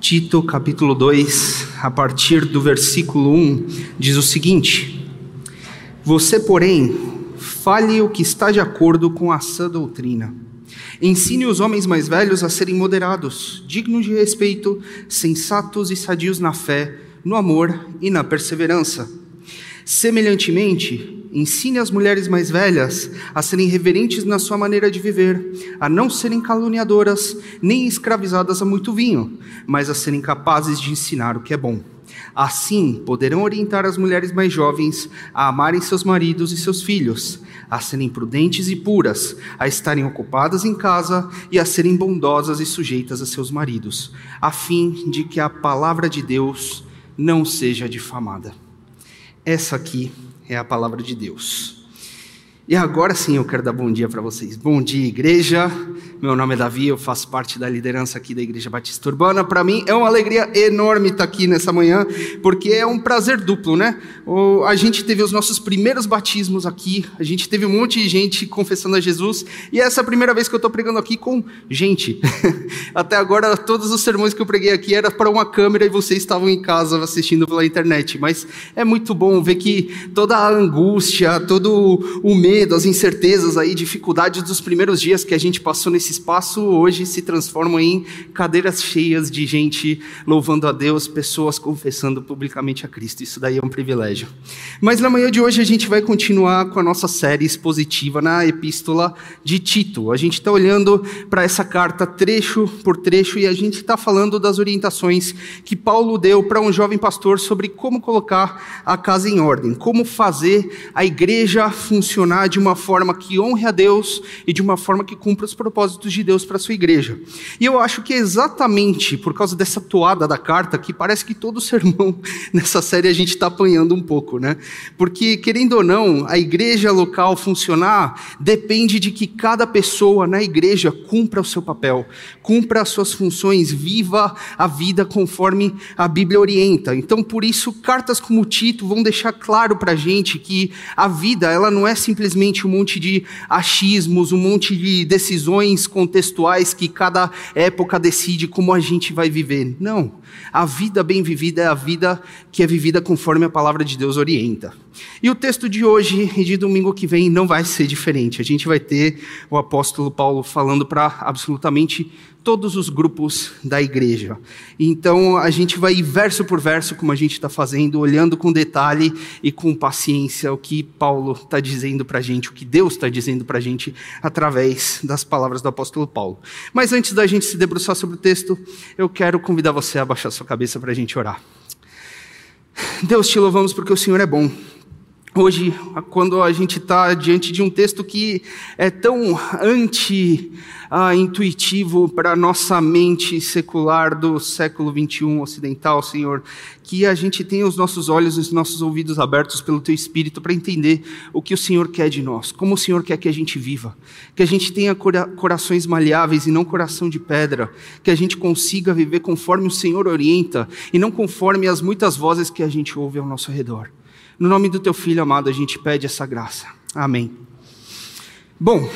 Tito, capítulo 2, a partir do versículo 1, diz o seguinte: Você, porém, fale o que está de acordo com a sã doutrina. Ensine os homens mais velhos a serem moderados, dignos de respeito, sensatos e sadios na fé, no amor e na perseverança. Semelhantemente, ensine as mulheres mais velhas a serem reverentes na sua maneira de viver, a não serem caluniadoras, nem escravizadas a muito vinho, mas a serem capazes de ensinar o que é bom. Assim, poderão orientar as mulheres mais jovens a amarem seus maridos e seus filhos, a serem prudentes e puras, a estarem ocupadas em casa e a serem bondosas e sujeitas a seus maridos, a fim de que a palavra de Deus não seja difamada. Essa aqui é a palavra de Deus. E agora sim eu quero dar bom dia para vocês. Bom dia, igreja. Meu nome é Davi, eu faço parte da liderança aqui da Igreja Batista Urbana. Para mim é uma alegria enorme estar aqui nessa manhã, porque é um prazer duplo, né? A gente teve os nossos primeiros batismos aqui, a gente teve um monte de gente confessando a Jesus, e essa é a primeira vez que eu estou pregando aqui com gente. Até agora, todos os sermões que eu preguei aqui era para uma câmera e vocês estavam em casa assistindo pela internet. Mas é muito bom ver que toda a angústia, todo o medo, as incertezas aí, dificuldades dos primeiros dias que a gente passou nesse espaço, hoje se transformam em cadeiras cheias de gente louvando a Deus, pessoas confessando publicamente a Cristo. Isso daí é um privilégio. Mas na manhã de hoje a gente vai continuar com a nossa série expositiva na Epístola de Tito. A gente está olhando para essa carta trecho por trecho e a gente está falando das orientações que Paulo deu para um jovem pastor sobre como colocar a casa em ordem, como fazer a igreja funcionar de uma forma que honre a Deus e de uma forma que cumpra os propósitos de Deus para a sua igreja. E eu acho que é exatamente por causa dessa toada da carta que parece que todo sermão nessa série a gente está apanhando um pouco, né? Porque, querendo ou não, a igreja local funcionar depende de que cada pessoa na igreja cumpra o seu papel, cumpra as suas funções, viva a vida conforme a Bíblia orienta. Então, por isso, cartas como Tito vão deixar claro para a gente que a vida ela não é simplesmente um monte de achismos, um monte de decisões contextuais que cada época decide como a gente vai viver. Não. A vida bem vivida é a vida que é vivida conforme a palavra de Deus orienta. E o texto de hoje e de domingo que vem não vai ser diferente. A gente vai ter o apóstolo Paulo falando para absolutamente todos os grupos da igreja. Então a gente vai verso por verso, como a gente está fazendo, olhando com detalhe e com paciência o que Paulo está dizendo para a gente, o que Deus está dizendo para a gente através das palavras do apóstolo Paulo. Mas antes da gente se debruçar sobre o texto, eu quero convidar você a baixar sua cabeça para a gente orar. Deus, te louvamos porque o Senhor é bom. Hoje, quando a gente está diante de um texto que é tão anti-intuitivo para a nossa mente secular do século 21 ocidental, Senhor, que a gente tenha os nossos olhos e os nossos ouvidos abertos pelo Teu Espírito para entender o que o Senhor quer de nós, como o Senhor quer que a gente viva, que a gente tenha corações maleáveis e não coração de pedra, que a gente consiga viver conforme o Senhor orienta e não conforme as muitas vozes que a gente ouve ao nosso redor. No nome do teu filho amado, a gente pede essa graça. Amém. Bom,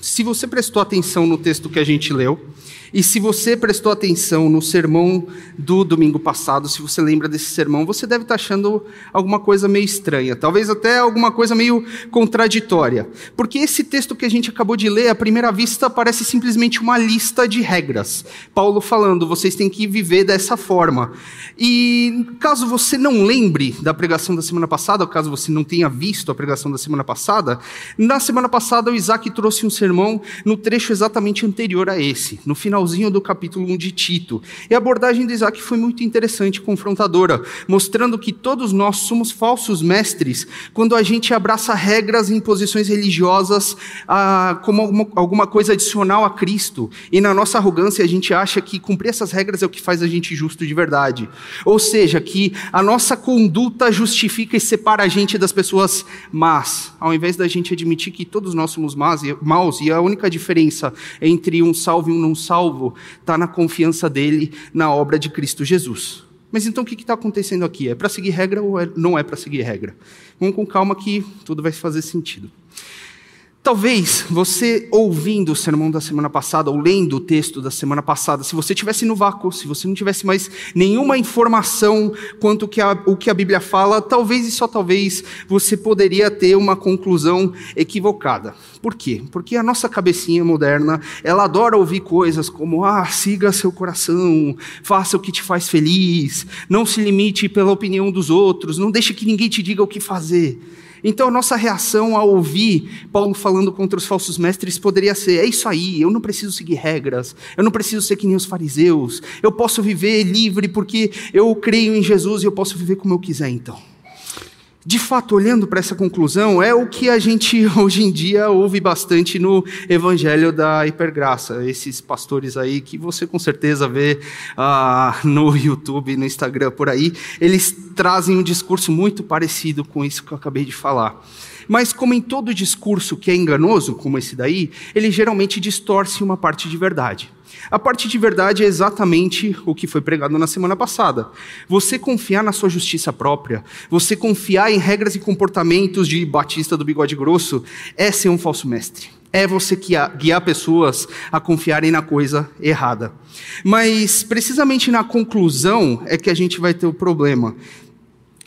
se você prestou atenção no texto que a gente leu, e se você prestou atenção no sermão do domingo passado, se você lembra desse sermão, você deve estar achando alguma coisa meio estranha, talvez até alguma coisa meio contraditória. Porque esse texto que a gente acabou de ler, à primeira vista, parece simplesmente uma lista de regras. Paulo falando, vocês têm que viver dessa forma. E caso você não lembre da pregação da semana passada, ou caso você não tenha visto a pregação da semana passada, na semana passada o Isaac trouxe um sermão no trecho exatamente anterior a esse, no final finalzinho do capítulo 1 de Tito. E a abordagem de Isaac foi muito interessante, confrontadora, mostrando que todos nós somos falsos mestres quando a gente abraça regras e imposições religiosas ah, como alguma, alguma coisa adicional a Cristo. E na nossa arrogância a gente acha que cumprir essas regras é o que faz a gente justo de verdade. Ou seja, que a nossa conduta justifica e separa a gente das pessoas más, ao invés da gente admitir que todos nós somos maus e a única diferença entre um salvo e um não salvo salvo está na confiança dele na obra de Cristo Jesus. Mas então o que está acontecendo aqui? É para seguir regra ou é, não é para seguir regra? Vamos com calma que tudo vai fazer sentido. Talvez você ouvindo o sermão da semana passada ou lendo o texto da semana passada, se você tivesse no vácuo, se você não tivesse mais nenhuma informação quanto que a, o que a Bíblia fala, talvez e só talvez você poderia ter uma conclusão equivocada. Por quê? Porque a nossa cabecinha moderna, ela adora ouvir coisas como: ah, siga seu coração, faça o que te faz feliz, não se limite pela opinião dos outros, não deixe que ninguém te diga o que fazer. Então a nossa reação ao ouvir Paulo falando contra os falsos mestres poderia ser: é isso aí, eu não preciso seguir regras, eu não preciso ser que nem os fariseus, eu posso viver livre porque eu creio em Jesus e eu posso viver como eu quiser então. De fato, olhando para essa conclusão, é o que a gente hoje em dia ouve bastante no Evangelho da Hipergraça. Esses pastores aí que você com certeza vê ah, no YouTube, no Instagram, por aí, eles trazem um discurso muito parecido com isso que eu acabei de falar. Mas, como em todo discurso que é enganoso, como esse daí, ele geralmente distorce uma parte de verdade. A parte de verdade é exatamente o que foi pregado na semana passada. Você confiar na sua justiça própria, você confiar em regras e comportamentos de Batista do bigode grosso, é ser um falso mestre. É você guiar pessoas a confiarem na coisa errada. Mas precisamente na conclusão é que a gente vai ter o problema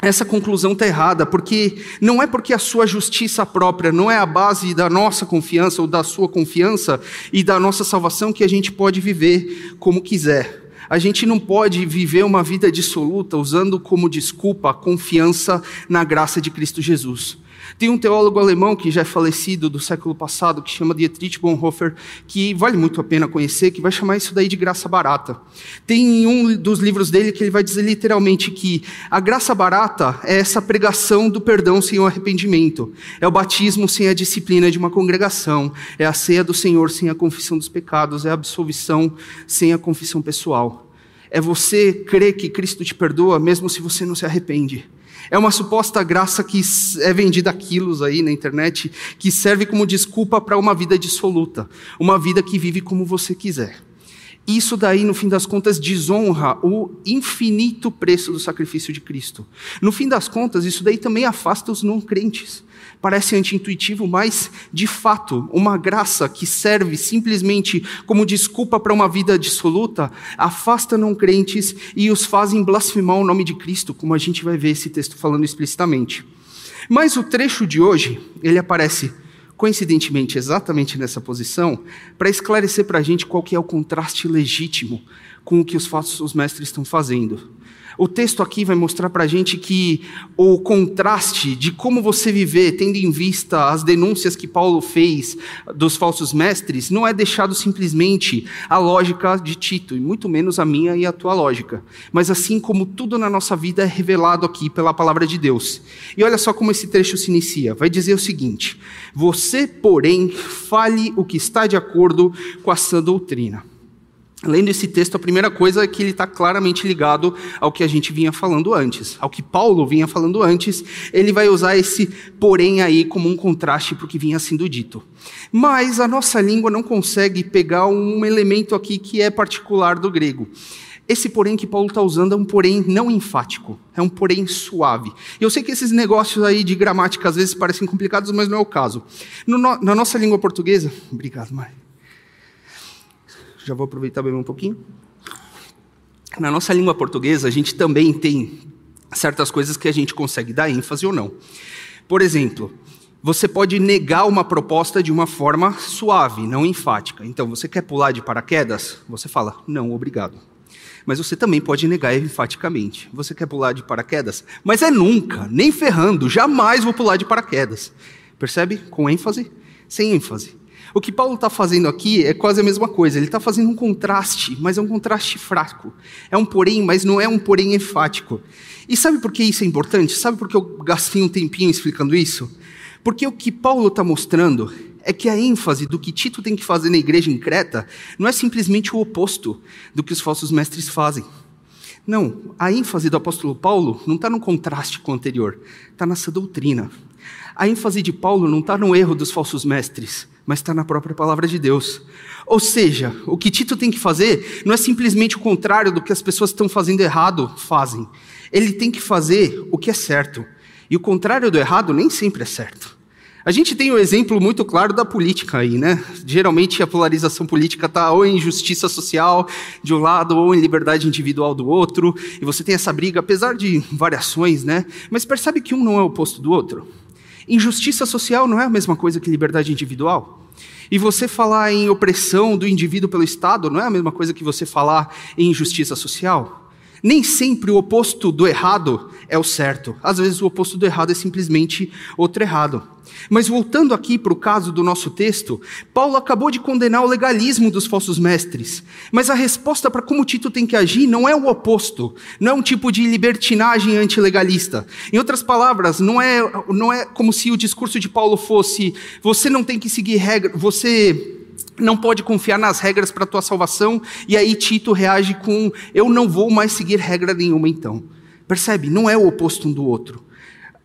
essa conclusão está errada, porque não é porque a sua justiça própria não é a base da nossa confiança ou da sua confiança e da nossa salvação que a gente pode viver como quiser. A gente não pode viver uma vida dissoluta usando como desculpa a confiança na graça de Cristo Jesus. Tem um teólogo alemão que já é falecido do século passado, que chama Dietrich Bonhoeffer, que vale muito a pena conhecer, que vai chamar isso daí de graça barata. Tem um dos livros dele que ele vai dizer literalmente que a graça barata é essa pregação do perdão sem o arrependimento, é o batismo sem a disciplina de uma congregação, é a ceia do Senhor sem a confissão dos pecados, é a absolvição sem a confissão pessoal. É você crer que Cristo te perdoa mesmo se você não se arrepende. É uma suposta graça que é vendida a quilos aí na internet, que serve como desculpa para uma vida dissoluta, uma vida que vive como você quiser. Isso daí, no fim das contas, desonra o infinito preço do sacrifício de Cristo. No fim das contas, isso daí também afasta os não crentes. Parece anti-intuitivo, mas, de fato, uma graça que serve simplesmente como desculpa para uma vida dissoluta, afasta não crentes e os fazem blasfemar o nome de Cristo, como a gente vai ver esse texto falando explicitamente. Mas o trecho de hoje, ele aparece coincidentemente exatamente nessa posição, para esclarecer para a gente qual que é o contraste legítimo com o que os falsos mestres estão fazendo. O texto aqui vai mostrar para a gente que o contraste de como você viver, tendo em vista as denúncias que Paulo fez dos falsos mestres, não é deixado simplesmente a lógica de Tito, e muito menos a minha e a tua lógica, mas assim como tudo na nossa vida é revelado aqui pela palavra de Deus. E olha só como esse trecho se inicia: vai dizer o seguinte: Você, porém, fale o que está de acordo com a sã doutrina. Lendo esse texto, a primeira coisa é que ele está claramente ligado ao que a gente vinha falando antes, ao que Paulo vinha falando antes. Ele vai usar esse porém aí como um contraste para o que vinha sendo dito. Mas a nossa língua não consegue pegar um elemento aqui que é particular do grego. Esse porém que Paulo está usando é um porém não enfático, é um porém suave. Eu sei que esses negócios aí de gramática às vezes parecem complicados, mas não é o caso. No, na nossa língua portuguesa. Obrigado, Mari. Já vou aproveitar beber um pouquinho. Na nossa língua portuguesa, a gente também tem certas coisas que a gente consegue dar ênfase ou não. Por exemplo, você pode negar uma proposta de uma forma suave, não enfática. Então, você quer pular de paraquedas? Você fala, não, obrigado. Mas você também pode negar enfaticamente. Você quer pular de paraquedas? Mas é nunca, nem ferrando, jamais vou pular de paraquedas. Percebe? Com ênfase, sem ênfase. O que Paulo está fazendo aqui é quase a mesma coisa. Ele está fazendo um contraste, mas é um contraste fraco. É um porém, mas não é um porém enfático. E sabe por que isso é importante? Sabe por que eu gastei um tempinho explicando isso? Porque o que Paulo está mostrando é que a ênfase do que Tito tem que fazer na igreja em Creta não é simplesmente o oposto do que os falsos mestres fazem. Não, a ênfase do apóstolo Paulo não está no contraste com o anterior, está nessa doutrina. A ênfase de Paulo não está no erro dos falsos mestres, mas está na própria palavra de Deus. Ou seja, o que Tito tem que fazer não é simplesmente o contrário do que as pessoas que estão fazendo errado fazem. Ele tem que fazer o que é certo. E o contrário do errado nem sempre é certo. A gente tem um exemplo muito claro da política aí, né? Geralmente a polarização política está ou em justiça social de um lado ou em liberdade individual do outro, e você tem essa briga, apesar de variações, né? Mas percebe que um não é oposto do outro. Injustiça social não é a mesma coisa que liberdade individual. E você falar em opressão do indivíduo pelo Estado não é a mesma coisa que você falar em injustiça social. Nem sempre o oposto do errado é o certo. Às vezes o oposto do errado é simplesmente outro errado. Mas voltando aqui para o caso do nosso texto, Paulo acabou de condenar o legalismo dos falsos mestres. Mas a resposta para como Tito tem que agir não é o oposto, não é um tipo de libertinagem antilegalista. Em outras palavras, não é, não é como se o discurso de Paulo fosse: você não tem que seguir regra, você não pode confiar nas regras para a tua salvação, e aí Tito reage com: Eu não vou mais seguir regra nenhuma então. Percebe? Não é o oposto um do outro.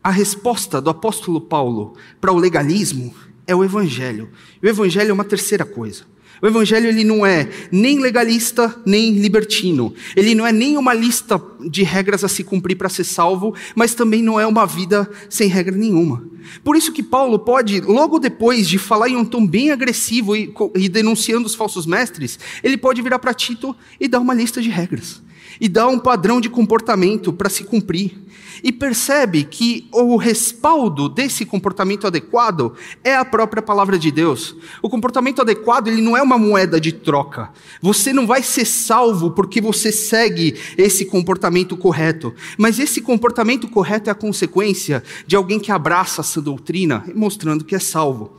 A resposta do apóstolo Paulo para o legalismo é o evangelho. E o evangelho é uma terceira coisa. O evangelho ele não é nem legalista, nem libertino. Ele não é nem uma lista de regras a se cumprir para ser salvo, mas também não é uma vida sem regra nenhuma. Por isso que Paulo pode, logo depois de falar em um tom bem agressivo e, e denunciando os falsos mestres, ele pode virar para Tito e dar uma lista de regras. E dar um padrão de comportamento para se cumprir e percebe que o respaldo desse comportamento adequado é a própria palavra de Deus. O comportamento adequado, ele não é uma moeda de troca. Você não vai ser salvo porque você segue esse comportamento correto, mas esse comportamento correto é a consequência de alguém que abraça essa doutrina, mostrando que é salvo.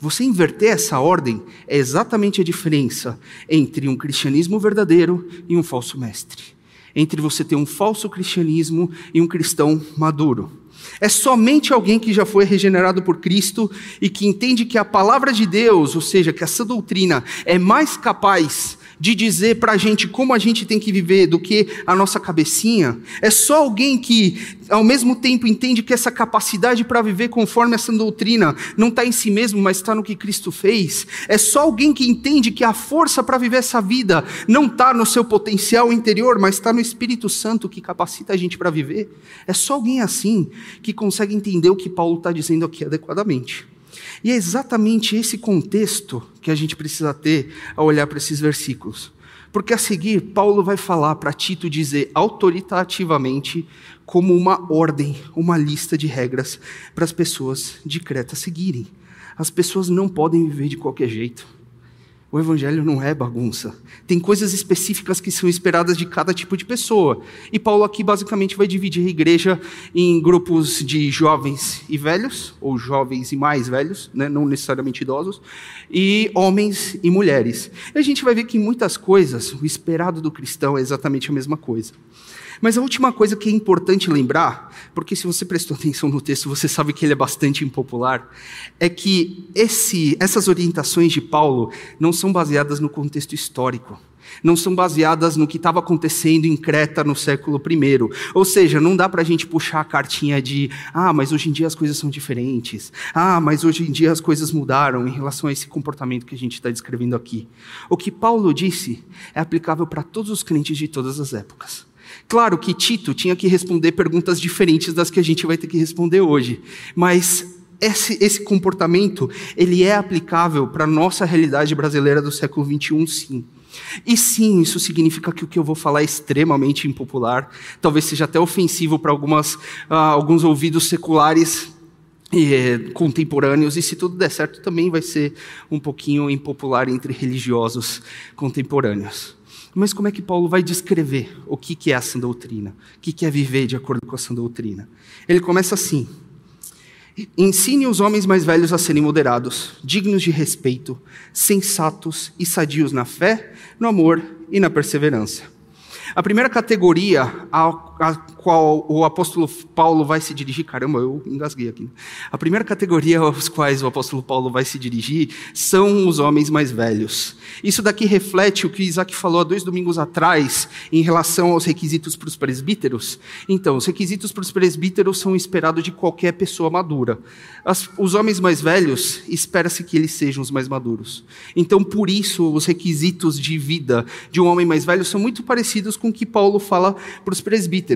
Você inverter essa ordem é exatamente a diferença entre um cristianismo verdadeiro e um falso mestre entre você ter um falso cristianismo e um cristão maduro. É somente alguém que já foi regenerado por Cristo e que entende que a palavra de Deus, ou seja, que essa doutrina é mais capaz de dizer para a gente como a gente tem que viver do que a nossa cabecinha. É só alguém que, ao mesmo tempo, entende que essa capacidade para viver conforme essa doutrina não está em si mesmo, mas está no que Cristo fez. É só alguém que entende que a força para viver essa vida não está no seu potencial interior, mas está no Espírito Santo que capacita a gente para viver. É só alguém assim que consegue entender o que Paulo está dizendo aqui adequadamente. E é exatamente esse contexto que a gente precisa ter ao olhar para esses versículos. Porque a seguir, Paulo vai falar para Tito dizer autoritativamente, como uma ordem, uma lista de regras para as pessoas de Creta seguirem. As pessoas não podem viver de qualquer jeito. O evangelho não é bagunça. Tem coisas específicas que são esperadas de cada tipo de pessoa. E Paulo aqui basicamente vai dividir a igreja em grupos de jovens e velhos, ou jovens e mais velhos, né? não necessariamente idosos, e homens e mulheres. E a gente vai ver que em muitas coisas o esperado do cristão é exatamente a mesma coisa. Mas a última coisa que é importante lembrar, porque se você prestou atenção no texto, você sabe que ele é bastante impopular, é que esse, essas orientações de Paulo não são baseadas no contexto histórico. Não são baseadas no que estava acontecendo em Creta no século I. Ou seja, não dá para a gente puxar a cartinha de, ah, mas hoje em dia as coisas são diferentes. Ah, mas hoje em dia as coisas mudaram em relação a esse comportamento que a gente está descrevendo aqui. O que Paulo disse é aplicável para todos os crentes de todas as épocas. Claro que Tito tinha que responder perguntas diferentes das que a gente vai ter que responder hoje, mas esse, esse comportamento ele é aplicável para a nossa realidade brasileira do século XXI, sim. E sim, isso significa que o que eu vou falar é extremamente impopular, talvez seja até ofensivo para algumas, uh, alguns ouvidos seculares eh, contemporâneos, e se tudo der certo, também vai ser um pouquinho impopular entre religiosos contemporâneos. Mas como é que Paulo vai descrever o que é essa doutrina? O que é viver de acordo com essa doutrina? Ele começa assim: Ensine os homens mais velhos a serem moderados, dignos de respeito, sensatos e sadios na fé, no amor e na perseverança. A primeira categoria a, a qual o apóstolo Paulo vai se dirigir, caramba, eu engasguei aqui. A primeira categoria aos quais o apóstolo Paulo vai se dirigir são os homens mais velhos. Isso daqui reflete o que Isaac falou há dois domingos atrás em relação aos requisitos para os presbíteros. Então, os requisitos para os presbíteros são esperados de qualquer pessoa madura. As, os homens mais velhos, espera-se que eles sejam os mais maduros. Então, por isso, os requisitos de vida de um homem mais velho são muito parecidos com o que Paulo fala para os presbíteros.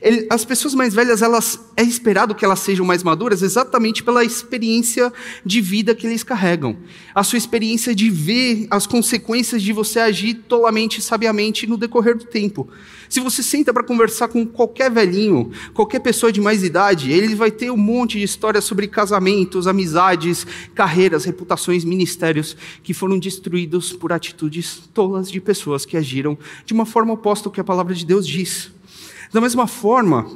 Ele, as pessoas mais velhas, elas é esperado que elas sejam mais maduras exatamente pela experiência de vida que eles carregam. A sua experiência de ver as consequências de você agir tolamente e sabiamente no decorrer do tempo. Se você senta para conversar com qualquer velhinho, qualquer pessoa de mais idade, ele vai ter um monte de histórias sobre casamentos, amizades, carreiras, reputações, ministérios que foram destruídos por atitudes tolas de pessoas que agiram de uma forma oposta ao que a palavra de Deus diz. Da mesma forma,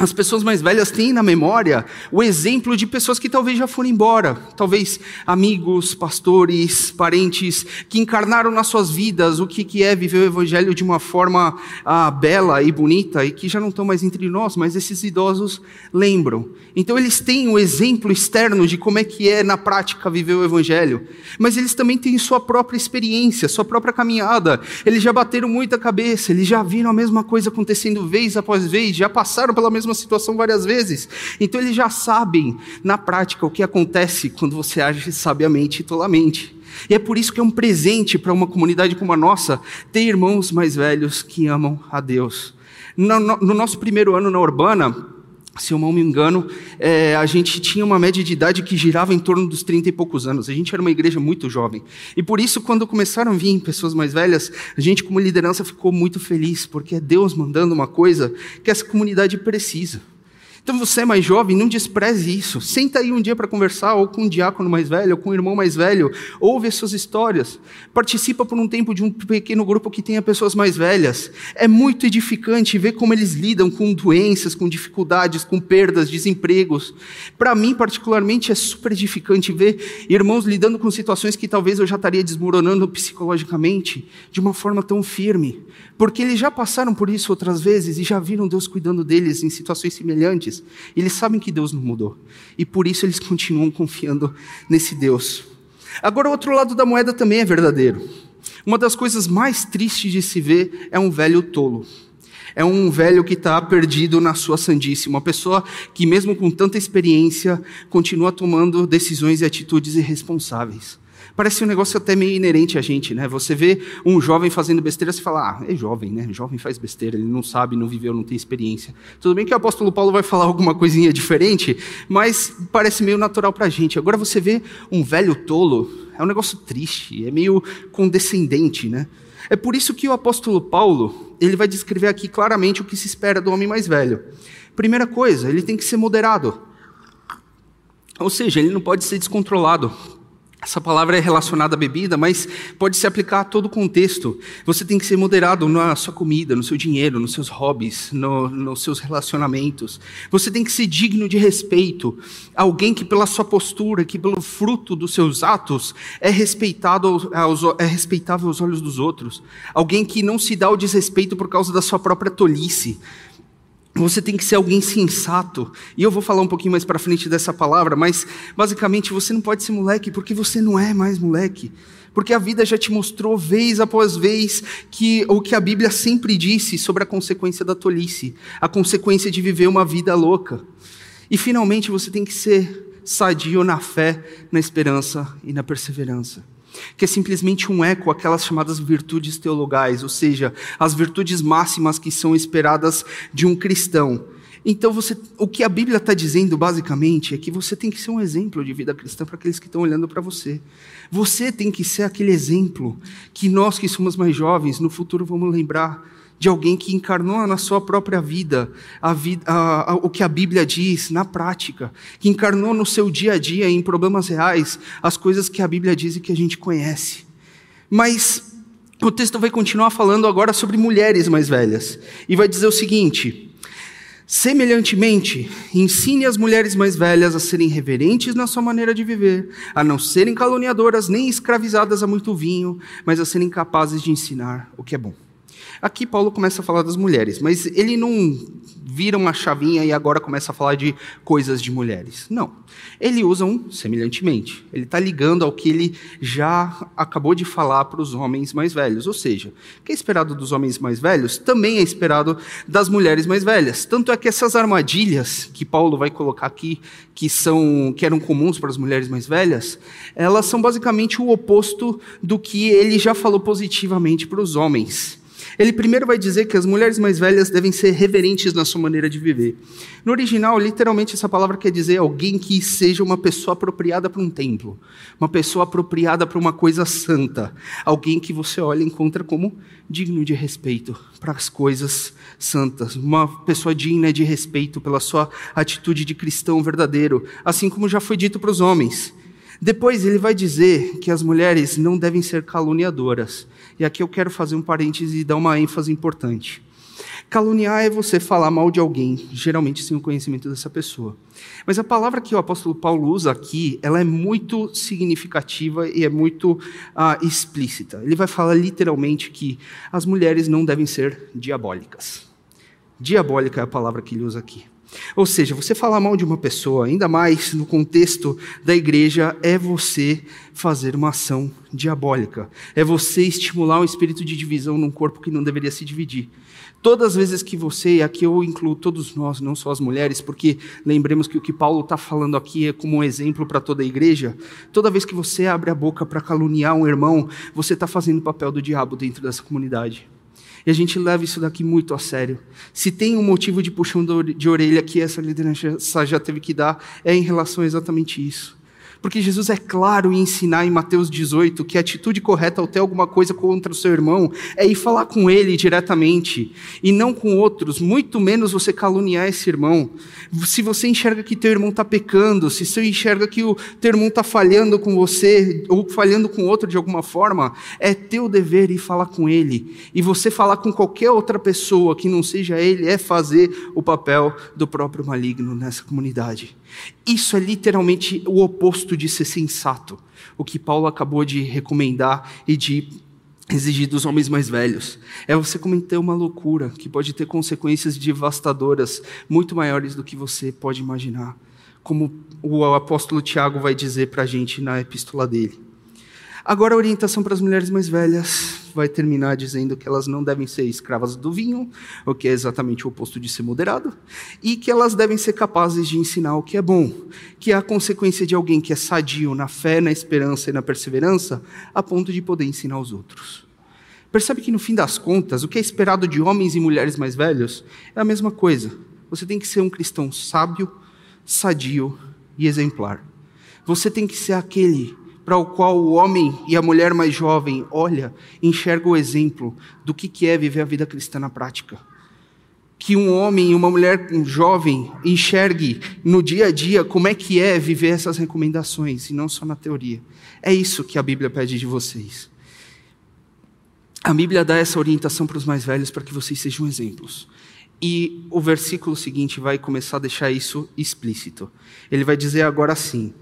as pessoas mais velhas têm na memória o exemplo de pessoas que talvez já foram embora, talvez amigos, pastores, parentes, que encarnaram nas suas vidas o que, é viver o evangelho de uma forma ah, bela e bonita e que já não estão mais entre nós, mas esses idosos lembram. Então eles têm o exemplo externo de como é que é na prática viver o evangelho, mas eles também têm sua própria experiência, sua própria caminhada. Eles já bateram muita cabeça, eles já viram a mesma coisa acontecendo vez após vez, já passaram pela mesma mesma situação várias vezes. Então eles já sabem, na prática, o que acontece quando você age sabiamente e tolamente. E é por isso que é um presente para uma comunidade como a nossa ter irmãos mais velhos que amam a Deus. No, no, no nosso primeiro ano na Urbana, se eu não me engano, é, a gente tinha uma média de idade que girava em torno dos 30 e poucos anos. A gente era uma igreja muito jovem. E por isso, quando começaram a vir pessoas mais velhas, a gente, como liderança, ficou muito feliz, porque é Deus mandando uma coisa que essa comunidade precisa. Então você é mais jovem, não despreze isso. Senta aí um dia para conversar, ou com um diácono mais velho, ou com um irmão mais velho, ouve as suas histórias. Participa por um tempo de um pequeno grupo que tenha pessoas mais velhas. É muito edificante ver como eles lidam com doenças, com dificuldades, com perdas, desempregos. Para mim, particularmente, é super edificante ver irmãos lidando com situações que talvez eu já estaria desmoronando psicologicamente de uma forma tão firme. Porque eles já passaram por isso outras vezes e já viram Deus cuidando deles em situações semelhantes. Eles sabem que Deus não mudou. E por isso eles continuam confiando nesse Deus. Agora, o outro lado da moeda também é verdadeiro. Uma das coisas mais tristes de se ver é um velho tolo. É um velho que está perdido na sua sandice. Uma pessoa que, mesmo com tanta experiência, continua tomando decisões e atitudes irresponsáveis. Parece um negócio até meio inerente a gente, né? Você vê um jovem fazendo besteira, você fala, ah, é jovem, né? Jovem faz besteira, ele não sabe, não viveu, não tem experiência. Tudo bem que o apóstolo Paulo vai falar alguma coisinha diferente, mas parece meio natural para a gente. Agora você vê um velho tolo, é um negócio triste, é meio condescendente, né? É por isso que o apóstolo Paulo, ele vai descrever aqui claramente o que se espera do homem mais velho. Primeira coisa, ele tem que ser moderado. Ou seja, ele não pode ser descontrolado. Essa palavra é relacionada à bebida, mas pode se aplicar a todo o contexto. Você tem que ser moderado na sua comida, no seu dinheiro, nos seus hobbies, no, nos seus relacionamentos. Você tem que ser digno de respeito. Alguém que, pela sua postura, que pelo fruto dos seus atos, é respeitado aos, é respeitável aos olhos dos outros. Alguém que não se dá o desrespeito por causa da sua própria tolice. Você tem que ser alguém sensato. E eu vou falar um pouquinho mais para frente dessa palavra, mas basicamente você não pode ser moleque porque você não é mais moleque. Porque a vida já te mostrou vez após vez que o que a Bíblia sempre disse sobre a consequência da tolice, a consequência de viver uma vida louca. E finalmente você tem que ser sadio na fé, na esperança e na perseverança que é simplesmente um eco aquelas chamadas virtudes teologais, ou seja, as virtudes máximas que são esperadas de um cristão. Então, você, o que a Bíblia está dizendo basicamente é que você tem que ser um exemplo de vida cristã para aqueles que estão olhando para você. Você tem que ser aquele exemplo que nós que somos mais jovens no futuro vamos lembrar de alguém que encarnou na sua própria vida, a vida a, a, o que a Bíblia diz na prática, que encarnou no seu dia a dia, em problemas reais, as coisas que a Bíblia diz e que a gente conhece. Mas o texto vai continuar falando agora sobre mulheres mais velhas, e vai dizer o seguinte. Semelhantemente, ensine as mulheres mais velhas a serem reverentes na sua maneira de viver, a não serem caluniadoras nem escravizadas a muito vinho, mas a serem capazes de ensinar o que é bom. Aqui Paulo começa a falar das mulheres, mas ele não vira uma chavinha e agora começa a falar de coisas de mulheres. Não. Ele usa um semelhantemente. Ele está ligando ao que ele já acabou de falar para os homens mais velhos. Ou seja, o que é esperado dos homens mais velhos também é esperado das mulheres mais velhas. Tanto é que essas armadilhas que Paulo vai colocar aqui, que são que eram comuns para as mulheres mais velhas, elas são basicamente o oposto do que ele já falou positivamente para os homens. Ele primeiro vai dizer que as mulheres mais velhas devem ser reverentes na sua maneira de viver. No original, literalmente, essa palavra quer dizer alguém que seja uma pessoa apropriada para um templo, uma pessoa apropriada para uma coisa santa, alguém que você olha e encontra como digno de respeito para as coisas santas, uma pessoa digna de respeito pela sua atitude de cristão verdadeiro, assim como já foi dito para os homens. Depois ele vai dizer que as mulheres não devem ser caluniadoras. E aqui eu quero fazer um parêntese e dar uma ênfase importante. Caluniar é você falar mal de alguém, geralmente sem o conhecimento dessa pessoa. Mas a palavra que o apóstolo Paulo usa aqui, ela é muito significativa e é muito ah, explícita. Ele vai falar literalmente que as mulheres não devem ser diabólicas. Diabólica é a palavra que ele usa aqui. Ou seja, você falar mal de uma pessoa, ainda mais no contexto da igreja, é você fazer uma ação diabólica. É você estimular um espírito de divisão num corpo que não deveria se dividir. Todas as vezes que você, e aqui eu incluo todos nós, não só as mulheres, porque lembremos que o que Paulo está falando aqui é como um exemplo para toda a igreja. Toda vez que você abre a boca para caluniar um irmão, você está fazendo o papel do diabo dentro dessa comunidade. E a gente leva isso daqui muito a sério. Se tem um motivo de puxão de orelha que essa liderança já teve que dar, é em relação a exatamente isso. Porque Jesus é claro em ensinar em Mateus 18 que a atitude correta ao ter alguma coisa contra o seu irmão é ir falar com ele diretamente e não com outros, muito menos você caluniar esse irmão. Se você enxerga que teu irmão está pecando, se você enxerga que o teu irmão está falhando com você ou falhando com outro de alguma forma, é teu dever ir falar com ele. E você falar com qualquer outra pessoa que não seja ele é fazer o papel do próprio maligno nessa comunidade. Isso é literalmente o oposto de ser sensato, o que Paulo acabou de recomendar e de exigir dos homens mais velhos. É você cometer uma loucura que pode ter consequências devastadoras muito maiores do que você pode imaginar, como o apóstolo Tiago vai dizer para a gente na epístola dele. Agora, a orientação para as mulheres mais velhas vai terminar dizendo que elas não devem ser escravas do vinho, o que é exatamente o oposto de ser moderado, e que elas devem ser capazes de ensinar o que é bom, que é a consequência de alguém que é sadio na fé, na esperança e na perseverança, a ponto de poder ensinar os outros. Percebe que no fim das contas, o que é esperado de homens e mulheres mais velhos é a mesma coisa. Você tem que ser um cristão sábio, sadio e exemplar. Você tem que ser aquele para o qual o homem e a mulher mais jovem olha enxerga o exemplo do que é viver a vida cristã na prática. Que um homem e uma mulher jovem enxergue no dia a dia como é que é viver essas recomendações, e não só na teoria. É isso que a Bíblia pede de vocês. A Bíblia dá essa orientação para os mais velhos para que vocês sejam exemplos. E o versículo seguinte vai começar a deixar isso explícito. Ele vai dizer agora assim: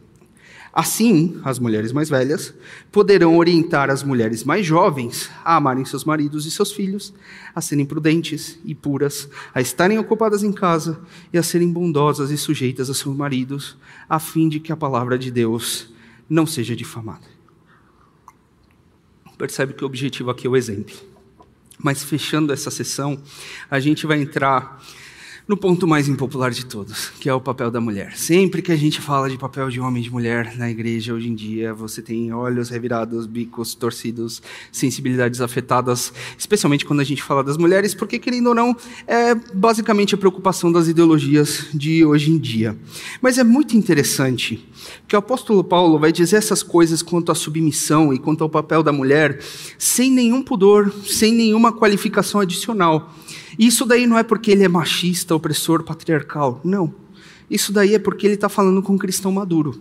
Assim, as mulheres mais velhas poderão orientar as mulheres mais jovens a amarem seus maridos e seus filhos, a serem prudentes e puras, a estarem ocupadas em casa e a serem bondosas e sujeitas a seus maridos, a fim de que a palavra de Deus não seja difamada. Percebe que o objetivo aqui é o exemplo. Mas fechando essa sessão, a gente vai entrar no ponto mais impopular de todos, que é o papel da mulher. Sempre que a gente fala de papel de homem e de mulher na igreja hoje em dia, você tem olhos revirados, bicos torcidos, sensibilidades afetadas, especialmente quando a gente fala das mulheres, porque, querendo ou não, é basicamente a preocupação das ideologias de hoje em dia. Mas é muito interessante que o apóstolo Paulo vai dizer essas coisas quanto à submissão e quanto ao papel da mulher, sem nenhum pudor, sem nenhuma qualificação adicional. Isso daí não é porque ele é machista, opressor, patriarcal. Não. Isso daí é porque ele está falando com um cristão maduro.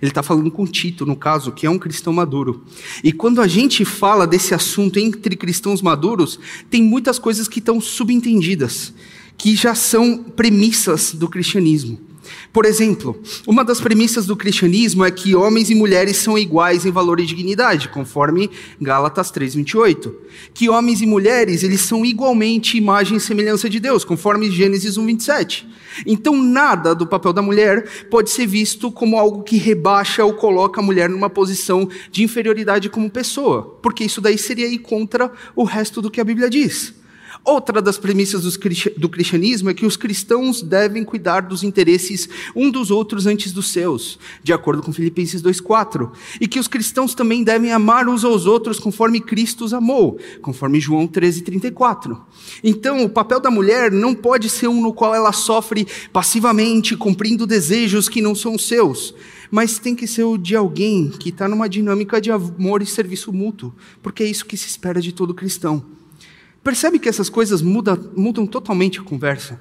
Ele está falando com Tito, no caso, que é um cristão maduro. E quando a gente fala desse assunto entre cristãos maduros, tem muitas coisas que estão subentendidas, que já são premissas do cristianismo. Por exemplo, uma das premissas do cristianismo é que homens e mulheres são iguais em valor e dignidade, conforme Gálatas 3:28. Que homens e mulheres, eles são igualmente imagem e semelhança de Deus, conforme Gênesis 1:27. Então, nada do papel da mulher pode ser visto como algo que rebaixa ou coloca a mulher numa posição de inferioridade como pessoa, porque isso daí seria ir contra o resto do que a Bíblia diz. Outra das premissas do cristianismo é que os cristãos devem cuidar dos interesses um dos outros antes dos seus, de acordo com Filipenses 2,4. E que os cristãos também devem amar uns aos outros conforme Cristo os amou, conforme João 13,34. Então, o papel da mulher não pode ser um no qual ela sofre passivamente, cumprindo desejos que não são seus, mas tem que ser o de alguém que está numa dinâmica de amor e serviço mútuo, porque é isso que se espera de todo cristão. Percebe que essas coisas mudam, mudam totalmente a conversa?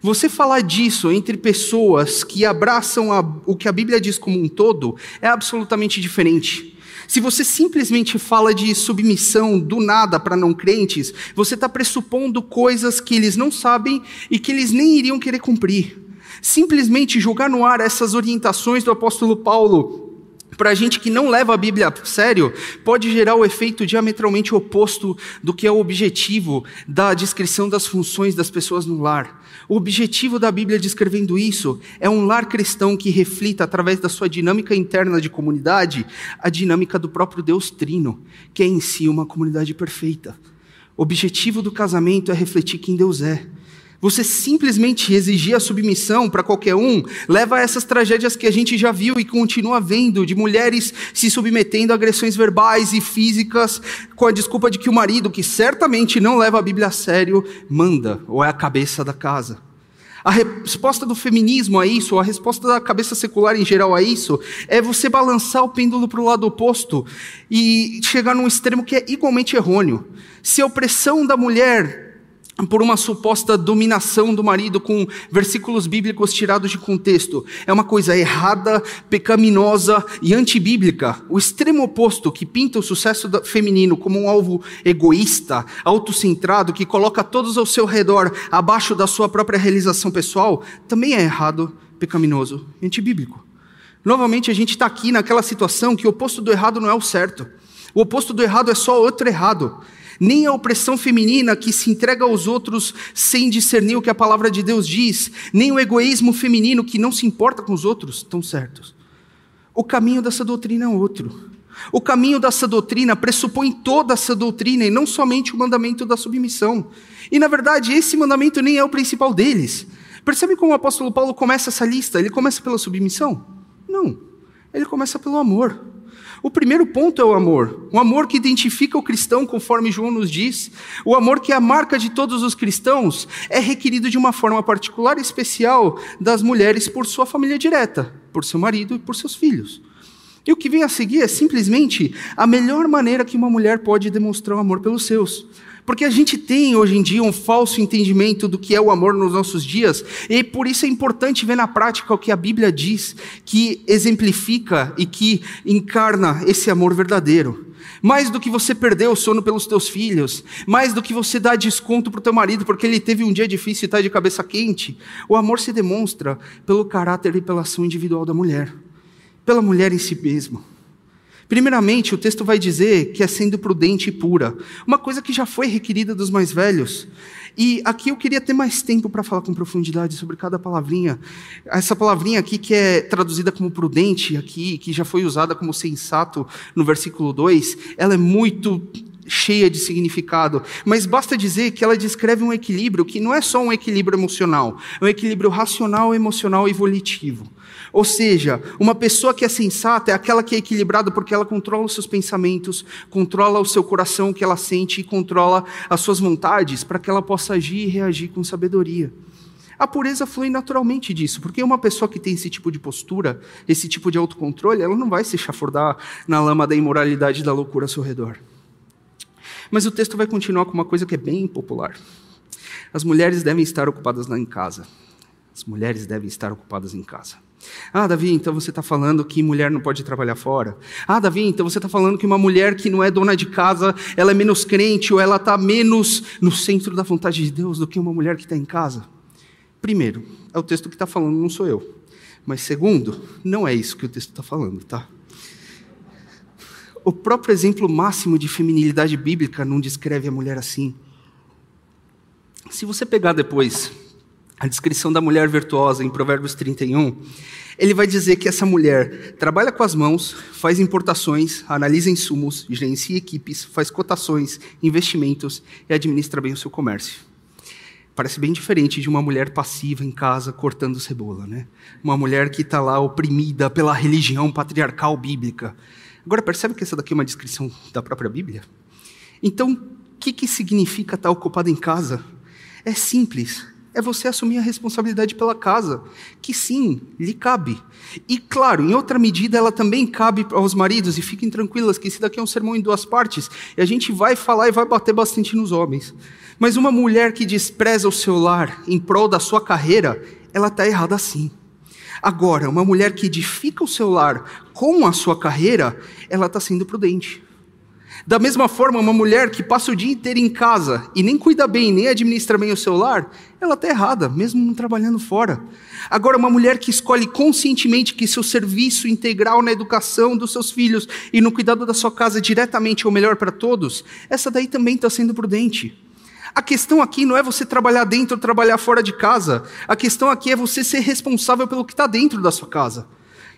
Você falar disso entre pessoas que abraçam a, o que a Bíblia diz como um todo é absolutamente diferente. Se você simplesmente fala de submissão do nada para não crentes, você está pressupondo coisas que eles não sabem e que eles nem iriam querer cumprir. Simplesmente jogar no ar essas orientações do apóstolo Paulo para a gente que não leva a Bíblia a sério, pode gerar o efeito diametralmente oposto do que é o objetivo da descrição das funções das pessoas no lar. O objetivo da Bíblia descrevendo isso é um lar cristão que reflita, através da sua dinâmica interna de comunidade, a dinâmica do próprio Deus Trino, que é em si uma comunidade perfeita. O objetivo do casamento é refletir quem Deus é você simplesmente exigir a submissão para qualquer um leva a essas tragédias que a gente já viu e continua vendo, de mulheres se submetendo a agressões verbais e físicas com a desculpa de que o marido, que certamente não leva a Bíblia a sério, manda ou é a cabeça da casa. A resposta do feminismo a isso, a resposta da cabeça secular em geral a isso, é você balançar o pêndulo para o lado oposto e chegar num extremo que é igualmente errôneo. Se a opressão da mulher por uma suposta dominação do marido com versículos bíblicos tirados de contexto. É uma coisa errada, pecaminosa e antibíblica. O extremo oposto que pinta o sucesso feminino como um alvo egoísta, autocentrado, que coloca todos ao seu redor abaixo da sua própria realização pessoal, também é errado, pecaminoso e antibíblico. Novamente, a gente está aqui naquela situação que o oposto do errado não é o certo. O oposto do errado é só outro errado nem a opressão feminina que se entrega aos outros sem discernir o que a palavra de Deus diz, nem o egoísmo feminino que não se importa com os outros estão certos. O caminho dessa doutrina é outro. O caminho dessa doutrina pressupõe toda essa doutrina e não somente o mandamento da submissão. E na verdade, esse mandamento nem é o principal deles. Percebe como o apóstolo Paulo começa essa lista? Ele começa pela submissão? Não. Ele começa pelo amor. O primeiro ponto é o amor. O amor que identifica o cristão, conforme João nos diz. O amor que é a marca de todos os cristãos é requerido de uma forma particular e especial das mulheres por sua família direta, por seu marido e por seus filhos. E o que vem a seguir é simplesmente a melhor maneira que uma mulher pode demonstrar o amor pelos seus. Porque a gente tem hoje em dia um falso entendimento do que é o amor nos nossos dias, e por isso é importante ver na prática o que a Bíblia diz, que exemplifica e que encarna esse amor verdadeiro. Mais do que você perder o sono pelos teus filhos, mais do que você dar desconto para o teu marido porque ele teve um dia difícil e está de cabeça quente, o amor se demonstra pelo caráter e pela ação individual da mulher, pela mulher em si mesma. Primeiramente, o texto vai dizer que é sendo prudente e pura, uma coisa que já foi requerida dos mais velhos. E aqui eu queria ter mais tempo para falar com profundidade sobre cada palavrinha. Essa palavrinha aqui que é traduzida como prudente aqui, que já foi usada como sensato no versículo 2, ela é muito cheia de significado, mas basta dizer que ela descreve um equilíbrio que não é só um equilíbrio emocional, é um equilíbrio racional, emocional e volitivo. Ou seja, uma pessoa que é sensata é aquela que é equilibrada porque ela controla os seus pensamentos, controla o seu coração, que ela sente e controla as suas vontades para que ela possa agir e reagir com sabedoria. A pureza flui naturalmente disso, porque uma pessoa que tem esse tipo de postura, esse tipo de autocontrole, ela não vai se chafurdar na lama da imoralidade e da loucura ao seu redor. Mas o texto vai continuar com uma coisa que é bem popular. As mulheres devem estar ocupadas lá em casa. As mulheres devem estar ocupadas em casa. Ah, Davi, então você está falando que mulher não pode trabalhar fora? Ah, Davi, então você está falando que uma mulher que não é dona de casa, ela é menos crente ou ela está menos no centro da vontade de Deus do que uma mulher que está em casa? Primeiro, é o texto que está falando, não sou eu. Mas segundo, não é isso que o texto está falando, tá? O próprio exemplo máximo de feminilidade bíblica não descreve a mulher assim. Se você pegar depois a descrição da mulher virtuosa em Provérbios 31, ele vai dizer que essa mulher trabalha com as mãos, faz importações, analisa insumos, gerencia equipes, faz cotações, investimentos e administra bem o seu comércio. Parece bem diferente de uma mulher passiva em casa cortando cebola, né? Uma mulher que está lá oprimida pela religião patriarcal bíblica. Agora percebe que essa daqui é uma descrição da própria Bíblia? Então, o que, que significa estar ocupada em casa? É simples é você assumir a responsabilidade pela casa, que sim, lhe cabe. E claro, em outra medida, ela também cabe aos maridos, e fiquem tranquilas que esse daqui é um sermão em duas partes, e a gente vai falar e vai bater bastante nos homens. Mas uma mulher que despreza o seu lar em prol da sua carreira, ela está errada sim. Agora, uma mulher que edifica o seu lar com a sua carreira, ela está sendo prudente. Da mesma forma, uma mulher que passa o dia inteiro em casa e nem cuida bem, nem administra bem o seu lar, ela está errada, mesmo não trabalhando fora. Agora, uma mulher que escolhe conscientemente que seu serviço integral na educação dos seus filhos e no cuidado da sua casa diretamente é o melhor para todos, essa daí também está sendo prudente. A questão aqui não é você trabalhar dentro ou trabalhar fora de casa. A questão aqui é você ser responsável pelo que está dentro da sua casa.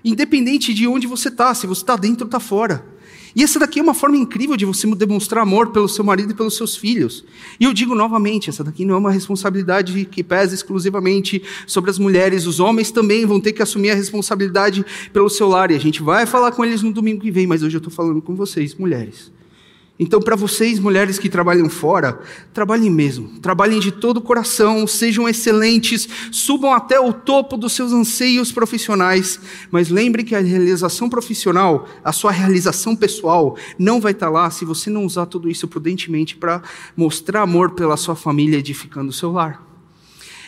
Independente de onde você está, se você está dentro ou está fora. E essa daqui é uma forma incrível de você demonstrar amor pelo seu marido e pelos seus filhos. E eu digo novamente, essa daqui não é uma responsabilidade que pesa exclusivamente sobre as mulheres. Os homens também vão ter que assumir a responsabilidade pelo seu lar. E a gente vai falar com eles no domingo que vem, mas hoje eu estou falando com vocês, mulheres. Então, para vocês, mulheres que trabalham fora, trabalhem mesmo, trabalhem de todo o coração, sejam excelentes, subam até o topo dos seus anseios profissionais, mas lembrem que a realização profissional, a sua realização pessoal, não vai estar tá lá se você não usar tudo isso prudentemente para mostrar amor pela sua família, edificando o seu lar.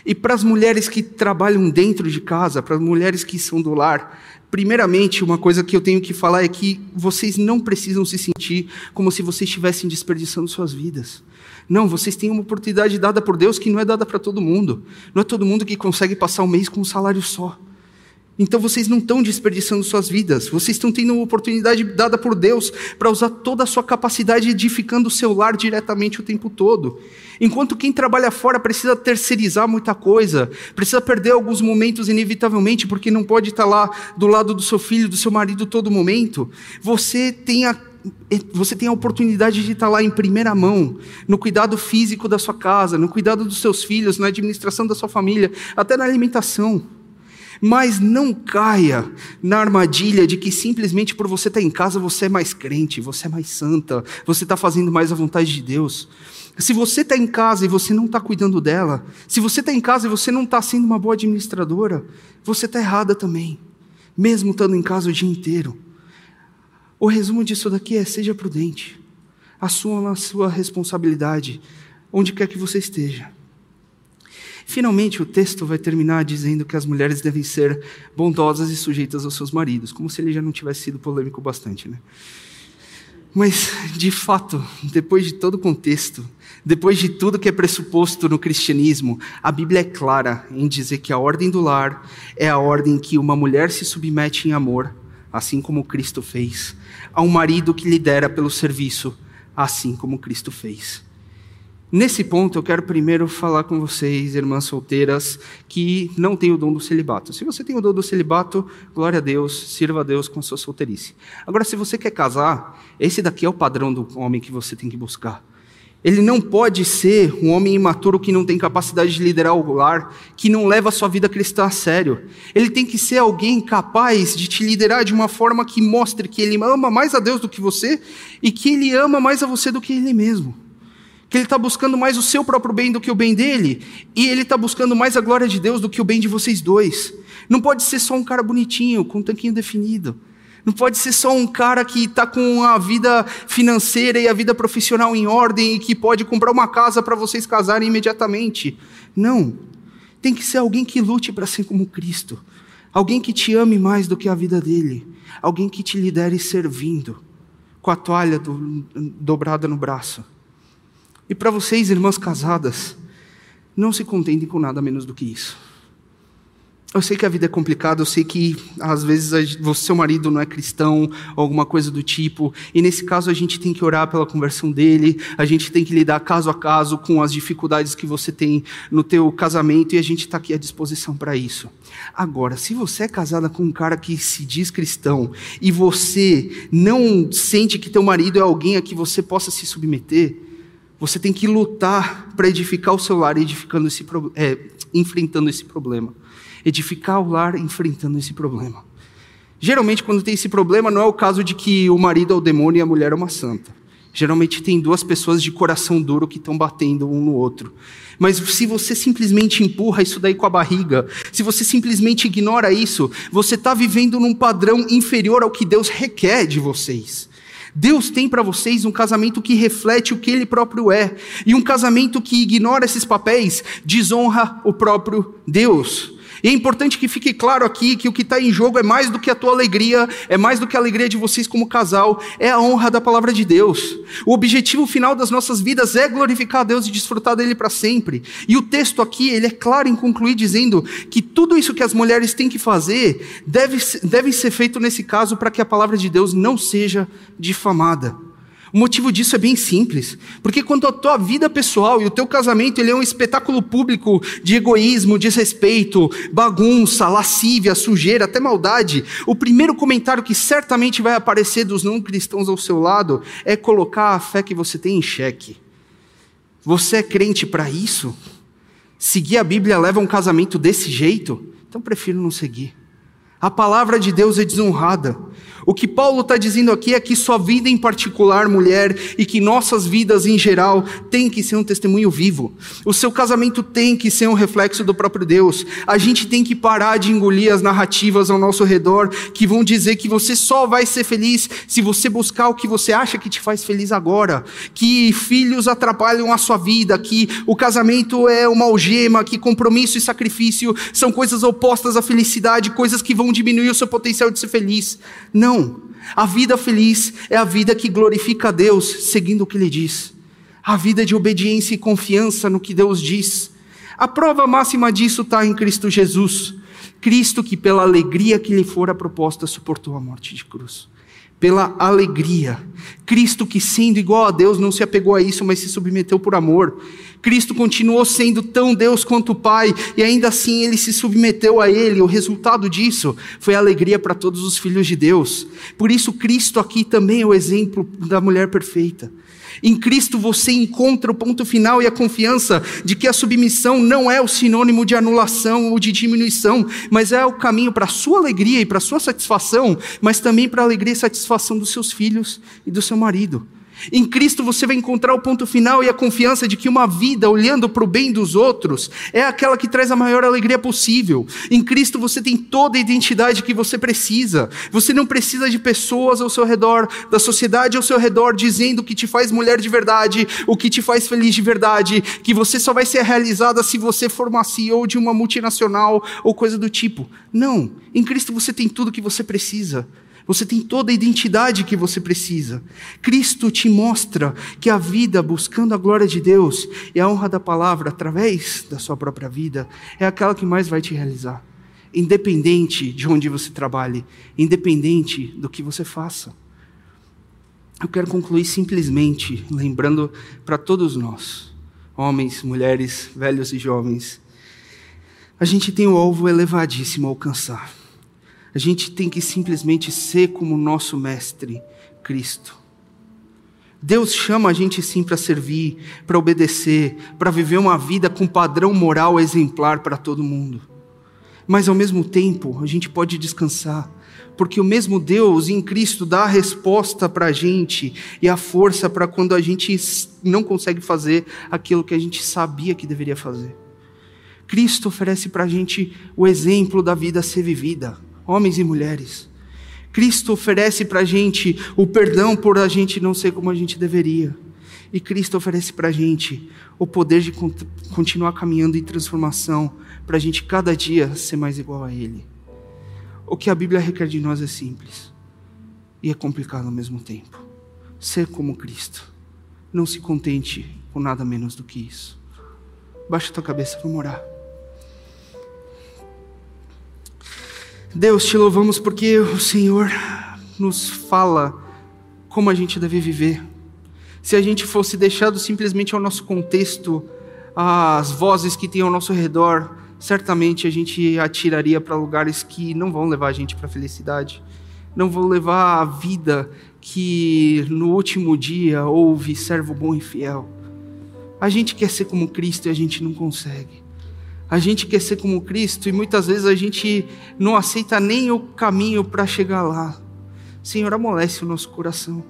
E para as mulheres que trabalham dentro de casa, para as mulheres que são do lar, Primeiramente, uma coisa que eu tenho que falar é que vocês não precisam se sentir como se vocês estivessem desperdiçando suas vidas. Não, vocês têm uma oportunidade dada por Deus que não é dada para todo mundo. Não é todo mundo que consegue passar o mês com um salário só. Então vocês não estão desperdiçando suas vidas, vocês estão tendo uma oportunidade dada por Deus para usar toda a sua capacidade edificando o seu lar diretamente o tempo todo. Enquanto quem trabalha fora precisa terceirizar muita coisa, precisa perder alguns momentos inevitavelmente, porque não pode estar lá do lado do seu filho, do seu marido todo momento, você tem a você tem a oportunidade de estar lá em primeira mão, no cuidado físico da sua casa, no cuidado dos seus filhos, na administração da sua família, até na alimentação. Mas não caia na armadilha de que simplesmente por você estar em casa você é mais crente, você é mais santa, você está fazendo mais a vontade de Deus. Se você está em casa e você não está cuidando dela, se você está em casa e você não está sendo uma boa administradora, você está errada também, mesmo estando em casa o dia inteiro. O resumo disso daqui é: seja prudente, assuma a sua responsabilidade, onde quer que você esteja. Finalmente, o texto vai terminar dizendo que as mulheres devem ser bondosas e sujeitas aos seus maridos, como se ele já não tivesse sido polêmico bastante, né? Mas, de fato, depois de todo o contexto, depois de tudo que é pressuposto no cristianismo, a Bíblia é clara em dizer que a ordem do lar é a ordem que uma mulher se submete em amor, assim como Cristo fez, a um marido que lidera pelo serviço, assim como Cristo fez. Nesse ponto, eu quero primeiro falar com vocês, irmãs solteiras, que não têm o dom do celibato. Se você tem o dom do celibato, glória a Deus, sirva a Deus com a sua solteirice. Agora, se você quer casar, esse daqui é o padrão do homem que você tem que buscar. Ele não pode ser um homem imaturo que não tem capacidade de liderar o lar, que não leva a sua vida cristã a sério. Ele tem que ser alguém capaz de te liderar de uma forma que mostre que ele ama mais a Deus do que você e que ele ama mais a você do que ele mesmo que ele está buscando mais o seu próprio bem do que o bem dele, e ele está buscando mais a glória de Deus do que o bem de vocês dois. Não pode ser só um cara bonitinho, com um tanquinho definido. Não pode ser só um cara que está com a vida financeira e a vida profissional em ordem e que pode comprar uma casa para vocês casarem imediatamente. Não. Tem que ser alguém que lute para ser como Cristo. Alguém que te ame mais do que a vida dele. Alguém que te lidere servindo, com a toalha do, dobrada no braço. E para vocês, irmãs casadas, não se contentem com nada menos do que isso. Eu sei que a vida é complicada, eu sei que às vezes você, seu marido não é cristão, alguma coisa do tipo, e nesse caso a gente tem que orar pela conversão dele, a gente tem que lidar caso a caso com as dificuldades que você tem no teu casamento, e a gente está aqui à disposição para isso. Agora, se você é casada com um cara que se diz cristão, e você não sente que teu marido é alguém a que você possa se submeter, você tem que lutar para edificar o seu lar, edificando esse, é, enfrentando esse problema edificar o lar enfrentando esse problema. Geralmente, quando tem esse problema, não é o caso de que o marido é o demônio e a mulher é uma santa. Geralmente tem duas pessoas de coração duro que estão batendo um no outro. Mas se você simplesmente empurra isso daí com a barriga, se você simplesmente ignora isso, você está vivendo num padrão inferior ao que Deus requer de vocês. Deus tem para vocês um casamento que reflete o que Ele próprio é. E um casamento que ignora esses papéis desonra o próprio Deus. E é importante que fique claro aqui que o que está em jogo é mais do que a tua alegria, é mais do que a alegria de vocês como casal, é a honra da palavra de Deus. O objetivo final das nossas vidas é glorificar a Deus e desfrutar dele para sempre. E o texto aqui, ele é claro em concluir dizendo que tudo isso que as mulheres têm que fazer deve, deve ser feito nesse caso para que a palavra de Deus não seja difamada. O motivo disso é bem simples, porque quando a tua vida pessoal e o teu casamento ele é um espetáculo público de egoísmo, desrespeito, bagunça, lascívia, sujeira, até maldade, o primeiro comentário que certamente vai aparecer dos não cristãos ao seu lado é colocar a fé que você tem em xeque. Você é crente para isso? Seguir a Bíblia leva um casamento desse jeito? Então prefiro não seguir. A palavra de Deus é desonrada. O que Paulo está dizendo aqui é que sua vida em particular, mulher, e que nossas vidas em geral, tem que ser um testemunho vivo. O seu casamento tem que ser um reflexo do próprio Deus. A gente tem que parar de engolir as narrativas ao nosso redor que vão dizer que você só vai ser feliz se você buscar o que você acha que te faz feliz agora. Que filhos atrapalham a sua vida, que o casamento é uma algema, que compromisso e sacrifício são coisas opostas à felicidade, coisas que vão diminuir o seu potencial de ser feliz. Não. Não. A vida feliz é a vida que glorifica a Deus, seguindo o que Ele diz. A vida de obediência e confiança no que Deus diz. A prova máxima disso está em Cristo Jesus. Cristo que, pela alegria que lhe fora proposta, suportou a morte de cruz pela alegria. Cristo, que sendo igual a Deus, não se apegou a isso, mas se submeteu por amor. Cristo continuou sendo tão Deus quanto o Pai, e ainda assim ele se submeteu a Ele. O resultado disso foi alegria para todos os filhos de Deus. Por isso, Cristo aqui também é o exemplo da mulher perfeita. Em Cristo você encontra o ponto final e a confiança de que a submissão não é o sinônimo de anulação ou de diminuição, mas é o caminho para a sua alegria e para a sua satisfação, mas também para a alegria e satisfação dos seus filhos e do seu marido. Em Cristo você vai encontrar o ponto final e a confiança de que uma vida olhando para o bem dos outros é aquela que traz a maior alegria possível. Em Cristo você tem toda a identidade que você precisa. Você não precisa de pessoas ao seu redor, da sociedade ao seu redor, dizendo o que te faz mulher de verdade, o que te faz feliz de verdade, que você só vai ser realizada se você for uma CEO de uma multinacional ou coisa do tipo. Não. Em Cristo você tem tudo que você precisa. Você tem toda a identidade que você precisa. Cristo te mostra que a vida buscando a glória de Deus e a honra da palavra através da sua própria vida é aquela que mais vai te realizar. Independente de onde você trabalhe, independente do que você faça. Eu quero concluir simplesmente lembrando para todos nós, homens, mulheres, velhos e jovens, a gente tem o alvo elevadíssimo a alcançar. A gente tem que simplesmente ser como nosso Mestre, Cristo. Deus chama a gente sim para servir, para obedecer, para viver uma vida com padrão moral exemplar para todo mundo. Mas ao mesmo tempo, a gente pode descansar, porque o mesmo Deus em Cristo dá a resposta para a gente e a força para quando a gente não consegue fazer aquilo que a gente sabia que deveria fazer. Cristo oferece para a gente o exemplo da vida a ser vivida homens e mulheres. Cristo oferece para a gente o perdão por a gente não ser como a gente deveria. E Cristo oferece para a gente o poder de continuar caminhando em transformação, para a gente cada dia ser mais igual a Ele. O que a Bíblia requer de nós é simples e é complicado ao mesmo tempo. Ser como Cristo. Não se contente com nada menos do que isso. Baixa tua cabeça, vamos orar. Deus, te louvamos porque o Senhor nos fala como a gente deve viver. Se a gente fosse deixado simplesmente ao nosso contexto, às vozes que tem ao nosso redor, certamente a gente atiraria para lugares que não vão levar a gente para a felicidade, não vão levar a vida que no último dia houve servo bom e fiel. A gente quer ser como Cristo e a gente não consegue. A gente quer ser como Cristo e muitas vezes a gente não aceita nem o caminho para chegar lá. Senhor, amolece o nosso coração.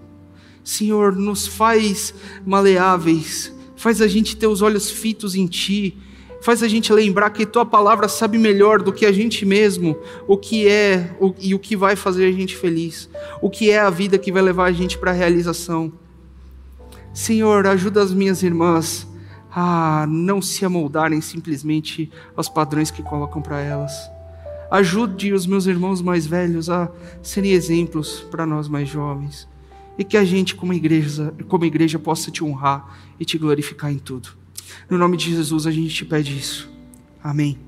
Senhor, nos faz maleáveis, faz a gente ter os olhos fitos em Ti, faz a gente lembrar que Tua palavra sabe melhor do que a gente mesmo o que é e o que vai fazer a gente feliz, o que é a vida que vai levar a gente para a realização. Senhor, ajuda as minhas irmãs a não se amoldarem simplesmente aos padrões que colocam para elas. Ajude os meus irmãos mais velhos a serem exemplos para nós mais jovens. E que a gente, como igreja, como igreja, possa te honrar e te glorificar em tudo. No nome de Jesus, a gente te pede isso. Amém.